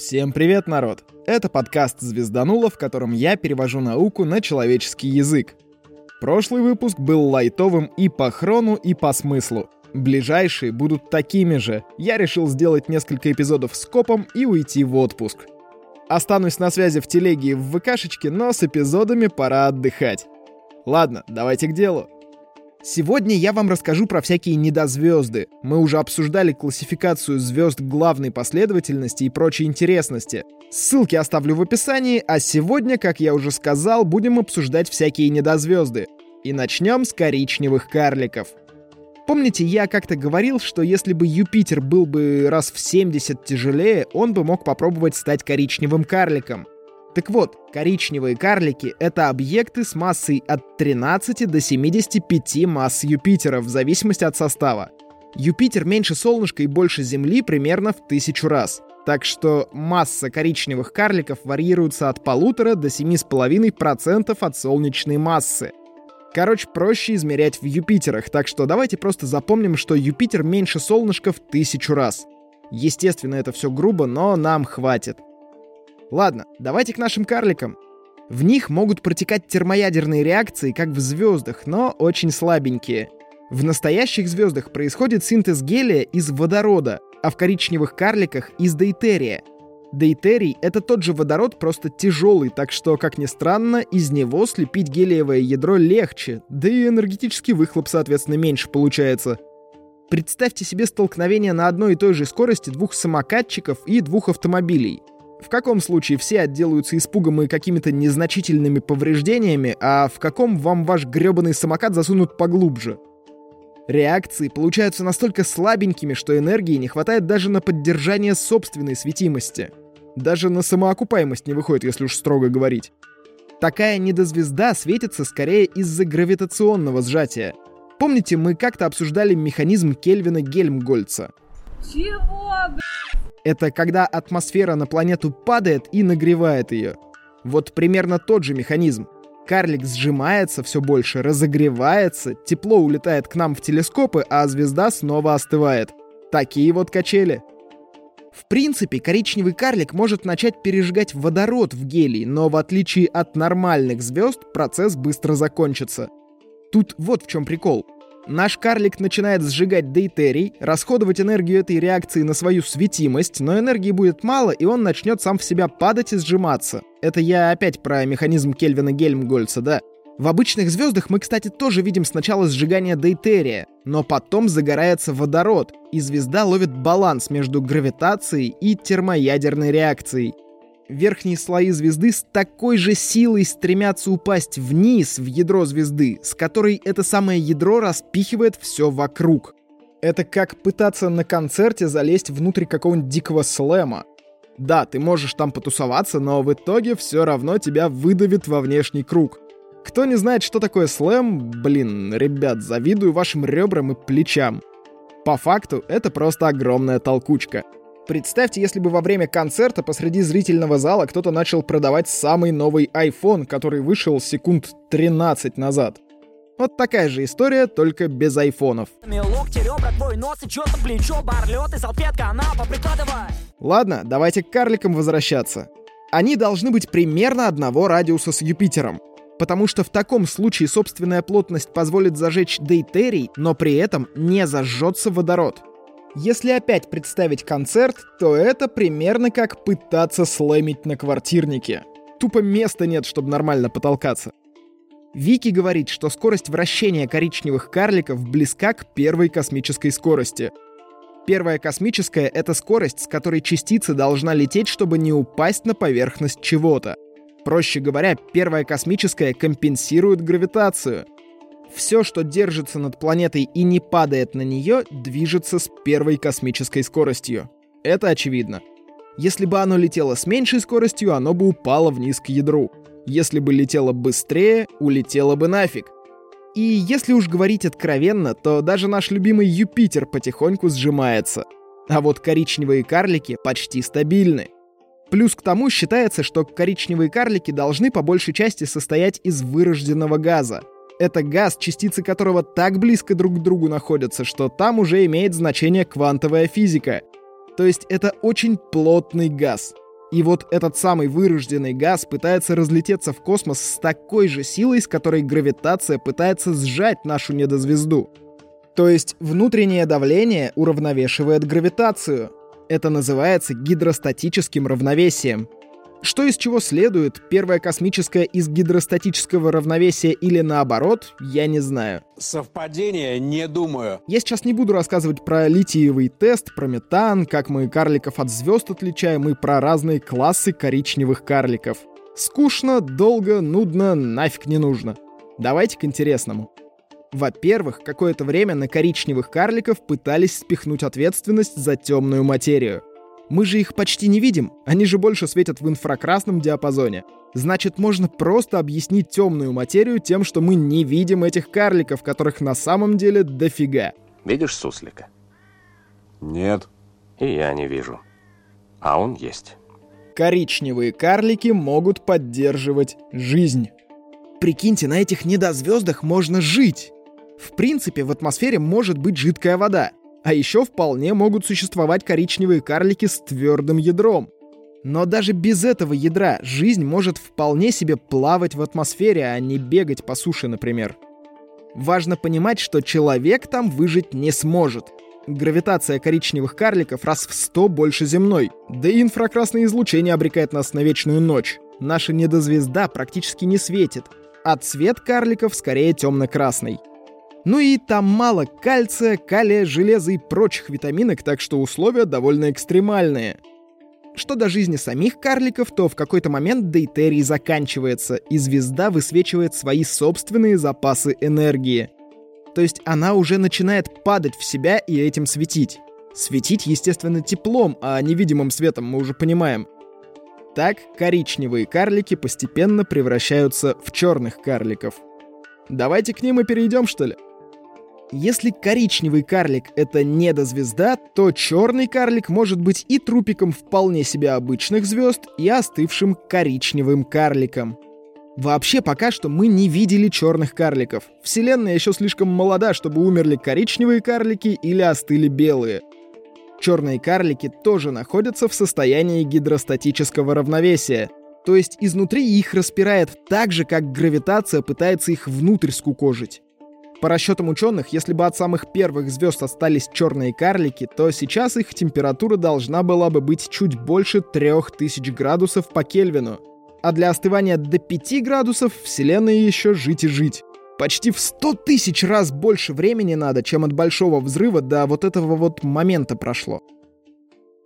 Всем привет, народ! Это подкаст «Звезданула», в котором я перевожу науку на человеческий язык. Прошлый выпуск был лайтовым и по хрону, и по смыслу. Ближайшие будут такими же. Я решил сделать несколько эпизодов с копом и уйти в отпуск. Останусь на связи в телеге и в ВКшечке, но с эпизодами пора отдыхать. Ладно, давайте к делу. Сегодня я вам расскажу про всякие недозвезды. Мы уже обсуждали классификацию звезд главной последовательности и прочей интересности. Ссылки оставлю в описании, а сегодня, как я уже сказал, будем обсуждать всякие недозвезды. И начнем с коричневых карликов. Помните, я как-то говорил, что если бы Юпитер был бы раз в 70 тяжелее, он бы мог попробовать стать коричневым карликом. Так вот, коричневые карлики — это объекты с массой от 13 до 75 масс Юпитера, в зависимости от состава. Юпитер меньше солнышка и больше Земли примерно в тысячу раз. Так что масса коричневых карликов варьируется от полутора до 7,5% от солнечной массы. Короче, проще измерять в Юпитерах, так что давайте просто запомним, что Юпитер меньше солнышка в тысячу раз. Естественно, это все грубо, но нам хватит. Ладно, давайте к нашим карликам. В них могут протекать термоядерные реакции, как в звездах, но очень слабенькие. В настоящих звездах происходит синтез гелия из водорода, а в коричневых карликах — из дейтерия. Дейтерий — это тот же водород, просто тяжелый, так что, как ни странно, из него слепить гелиевое ядро легче, да и энергетический выхлоп, соответственно, меньше получается. Представьте себе столкновение на одной и той же скорости двух самокатчиков и двух автомобилей. В каком случае все отделаются испугом и какими-то незначительными повреждениями, а в каком вам ваш гребаный самокат засунут поглубже? Реакции получаются настолько слабенькими, что энергии не хватает даже на поддержание собственной светимости. Даже на самоокупаемость не выходит, если уж строго говорить. Такая недозвезда светится скорее из-за гравитационного сжатия. Помните, мы как-то обсуждали механизм Кельвина Гельмгольца? Чего, блядь? Это когда атмосфера на планету падает и нагревает ее. Вот примерно тот же механизм. Карлик сжимается все больше, разогревается, тепло улетает к нам в телескопы, а звезда снова остывает. Такие вот качели. В принципе, коричневый карлик может начать пережигать водород в гелий, но в отличие от нормальных звезд, процесс быстро закончится. Тут вот в чем прикол. Наш карлик начинает сжигать дейтерий, расходовать энергию этой реакции на свою светимость, но энергии будет мало, и он начнет сам в себя падать и сжиматься. Это я опять про механизм Кельвина Гельмгольца, да. В обычных звездах мы, кстати, тоже видим сначала сжигание дейтерия, но потом загорается водород, и звезда ловит баланс между гравитацией и термоядерной реакцией верхние слои звезды с такой же силой стремятся упасть вниз в ядро звезды, с которой это самое ядро распихивает все вокруг. Это как пытаться на концерте залезть внутрь какого-нибудь дикого слэма. Да, ты можешь там потусоваться, но в итоге все равно тебя выдавит во внешний круг. Кто не знает, что такое слэм, блин, ребят, завидую вашим ребрам и плечам. По факту, это просто огромная толкучка — Представьте, если бы во время концерта посреди зрительного зала кто-то начал продавать самый новый iPhone, который вышел секунд 13 назад. Вот такая же история, только без айфонов. Ладно, давайте к карликам возвращаться. Они должны быть примерно одного радиуса с Юпитером. Потому что в таком случае собственная плотность позволит зажечь дейтерий, но при этом не зажжется водород. Если опять представить концерт, то это примерно как пытаться слэмить на квартирнике. Тупо места нет, чтобы нормально потолкаться. Вики говорит, что скорость вращения коричневых карликов близка к первой космической скорости. Первая космическая — это скорость, с которой частица должна лететь, чтобы не упасть на поверхность чего-то. Проще говоря, первая космическая компенсирует гравитацию — все, что держится над планетой и не падает на нее, движется с первой космической скоростью. Это очевидно. Если бы оно летело с меньшей скоростью, оно бы упало вниз к ядру. Если бы летело быстрее, улетело бы нафиг. И если уж говорить откровенно, то даже наш любимый Юпитер потихоньку сжимается. А вот коричневые карлики почти стабильны. Плюс к тому считается, что коричневые карлики должны по большей части состоять из вырожденного газа. Это газ, частицы которого так близко друг к другу находятся, что там уже имеет значение квантовая физика. То есть это очень плотный газ. И вот этот самый вырожденный газ пытается разлететься в космос с такой же силой, с которой гравитация пытается сжать нашу недозвезду. То есть внутреннее давление уравновешивает гравитацию. Это называется гидростатическим равновесием. Что из чего следует, первое космическое из гидростатического равновесия или наоборот, я не знаю. Совпадение, не думаю. Я сейчас не буду рассказывать про литиевый тест, про метан, как мы карликов от звезд отличаем и про разные классы коричневых карликов. Скучно, долго, нудно, нафиг не нужно. Давайте к интересному. Во-первых, какое-то время на коричневых карликов пытались спихнуть ответственность за темную материю. Мы же их почти не видим, они же больше светят в инфракрасном диапазоне. Значит, можно просто объяснить темную материю тем, что мы не видим этих карликов, которых на самом деле дофига. Видишь суслика? Нет. И я не вижу. А он есть. Коричневые карлики могут поддерживать жизнь. Прикиньте, на этих недозвездах можно жить. В принципе, в атмосфере может быть жидкая вода. А еще вполне могут существовать коричневые карлики с твердым ядром. Но даже без этого ядра жизнь может вполне себе плавать в атмосфере, а не бегать по суше, например. Важно понимать, что человек там выжить не сможет. Гравитация коричневых карликов раз в сто больше земной, да и инфракрасное излучение обрекает нас на вечную ночь. Наша недозвезда практически не светит, а цвет карликов скорее темно-красный. Ну и там мало кальция, калия, железа и прочих витаминок, так что условия довольно экстремальные. Что до жизни самих карликов, то в какой-то момент дейтерий заканчивается, и звезда высвечивает свои собственные запасы энергии. То есть она уже начинает падать в себя и этим светить. Светить, естественно, теплом, а невидимым светом мы уже понимаем. Так коричневые карлики постепенно превращаются в черных карликов. Давайте к ним и перейдем, что ли? Если коричневый карлик — это недозвезда, то черный карлик может быть и трупиком вполне себе обычных звезд, и остывшим коричневым карликом. Вообще, пока что мы не видели черных карликов. Вселенная еще слишком молода, чтобы умерли коричневые карлики или остыли белые. Черные карлики тоже находятся в состоянии гидростатического равновесия, то есть изнутри их распирает так же, как гравитация пытается их внутрь скукожить. По расчетам ученых, если бы от самых первых звезд остались черные карлики, то сейчас их температура должна была бы быть чуть больше 3000 градусов по Кельвину. А для остывания до 5 градусов Вселенной еще жить и жить. Почти в 100 тысяч раз больше времени надо, чем от большого взрыва до вот этого вот момента прошло.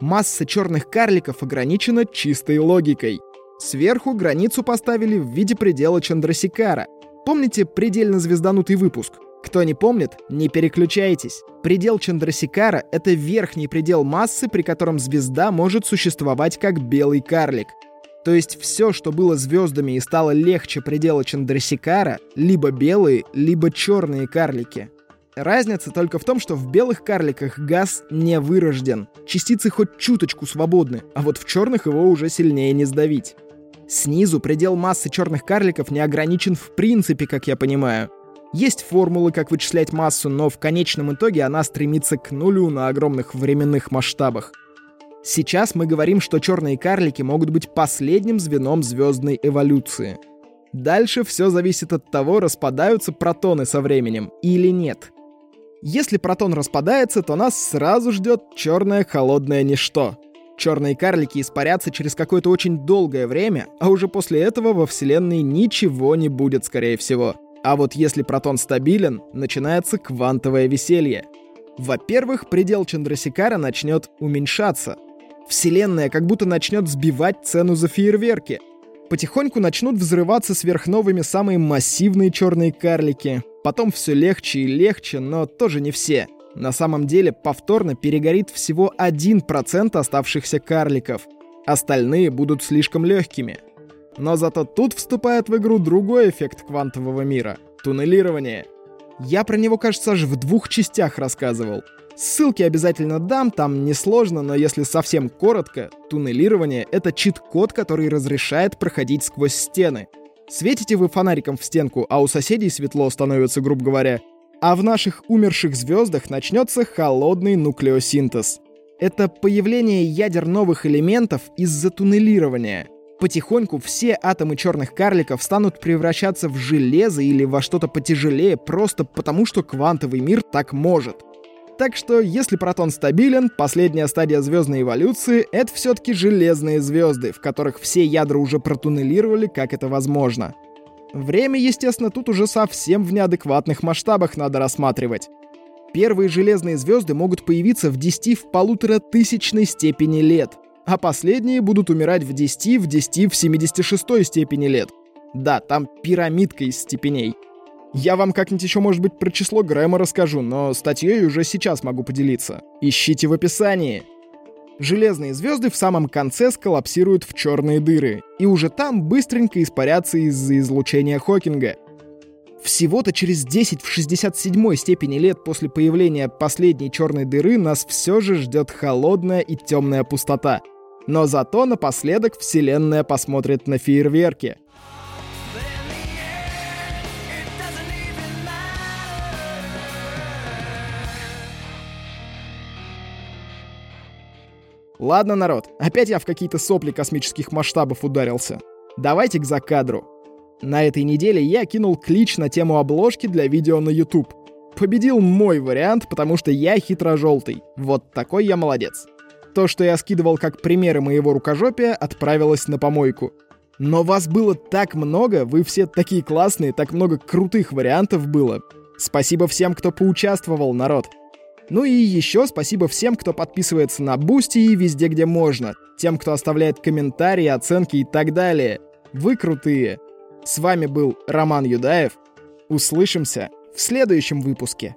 Масса черных карликов ограничена чистой логикой. Сверху границу поставили в виде предела Чандрасикара — Помните предельно звезданутый выпуск? Кто не помнит, не переключайтесь. Предел Чандрасикара — это верхний предел массы, при котором звезда может существовать как белый карлик. То есть все, что было звездами и стало легче предела Чандрасикара, либо белые, либо черные карлики. Разница только в том, что в белых карликах газ не вырожден. Частицы хоть чуточку свободны, а вот в черных его уже сильнее не сдавить. Снизу предел массы черных карликов не ограничен в принципе, как я понимаю. Есть формулы, как вычислять массу, но в конечном итоге она стремится к нулю на огромных временных масштабах. Сейчас мы говорим, что черные карлики могут быть последним звеном звездной эволюции. Дальше все зависит от того, распадаются протоны со временем или нет. Если протон распадается, то нас сразу ждет черное холодное ничто — Черные карлики испарятся через какое-то очень долгое время, а уже после этого во Вселенной ничего не будет, скорее всего. А вот если протон стабилен, начинается квантовое веселье. Во-первых, предел Чандрасикара начнет уменьшаться. Вселенная как будто начнет сбивать цену за фейерверки. Потихоньку начнут взрываться сверхновыми самые массивные черные карлики. Потом все легче и легче, но тоже не все. На самом деле повторно перегорит всего 1% оставшихся карликов. Остальные будут слишком легкими. Но зато тут вступает в игру другой эффект квантового мира — туннелирование. Я про него, кажется, аж в двух частях рассказывал. Ссылки обязательно дам, там несложно, но если совсем коротко, туннелирование — это чит-код, который разрешает проходить сквозь стены. Светите вы фонариком в стенку, а у соседей светло становится, грубо говоря, а в наших умерших звездах начнется холодный нуклеосинтез. Это появление ядер новых элементов из-за туннелирования. Потихоньку все атомы черных карликов станут превращаться в железо или во что-то потяжелее просто потому, что квантовый мир так может. Так что, если протон стабилен, последняя стадия звездной эволюции — это все-таки железные звезды, в которых все ядра уже протуннелировали, как это возможно. Время, естественно, тут уже совсем в неадекватных масштабах надо рассматривать. Первые железные звезды могут появиться в 10 в полутора тысячной степени лет, а последние будут умирать в 10 в 10 в 76 степени лет. Да, там пирамидка из степеней. Я вам как-нибудь еще, может быть, про число Грэма расскажу, но статьей уже сейчас могу поделиться. Ищите в описании. Железные звезды в самом конце сколлапсируют в черные дыры, и уже там быстренько испарятся из-за излучения Хокинга. Всего-то через 10 в 67 степени лет после появления последней черной дыры нас все же ждет холодная и темная пустота. Но зато напоследок Вселенная посмотрит на фейерверки. Ладно, народ, опять я в какие-то сопли космических масштабов ударился. Давайте к закадру. На этой неделе я кинул клич на тему обложки для видео на YouTube. Победил мой вариант, потому что я хитро-желтый. Вот такой я молодец. То, что я скидывал как примеры моего рукожопия, отправилось на помойку. Но вас было так много, вы все такие классные, так много крутых вариантов было. Спасибо всем, кто поучаствовал, народ. Ну и еще спасибо всем, кто подписывается на Бусти и везде, где можно. Тем, кто оставляет комментарии, оценки и так далее. Вы крутые. С вами был Роман Юдаев. Услышимся в следующем выпуске.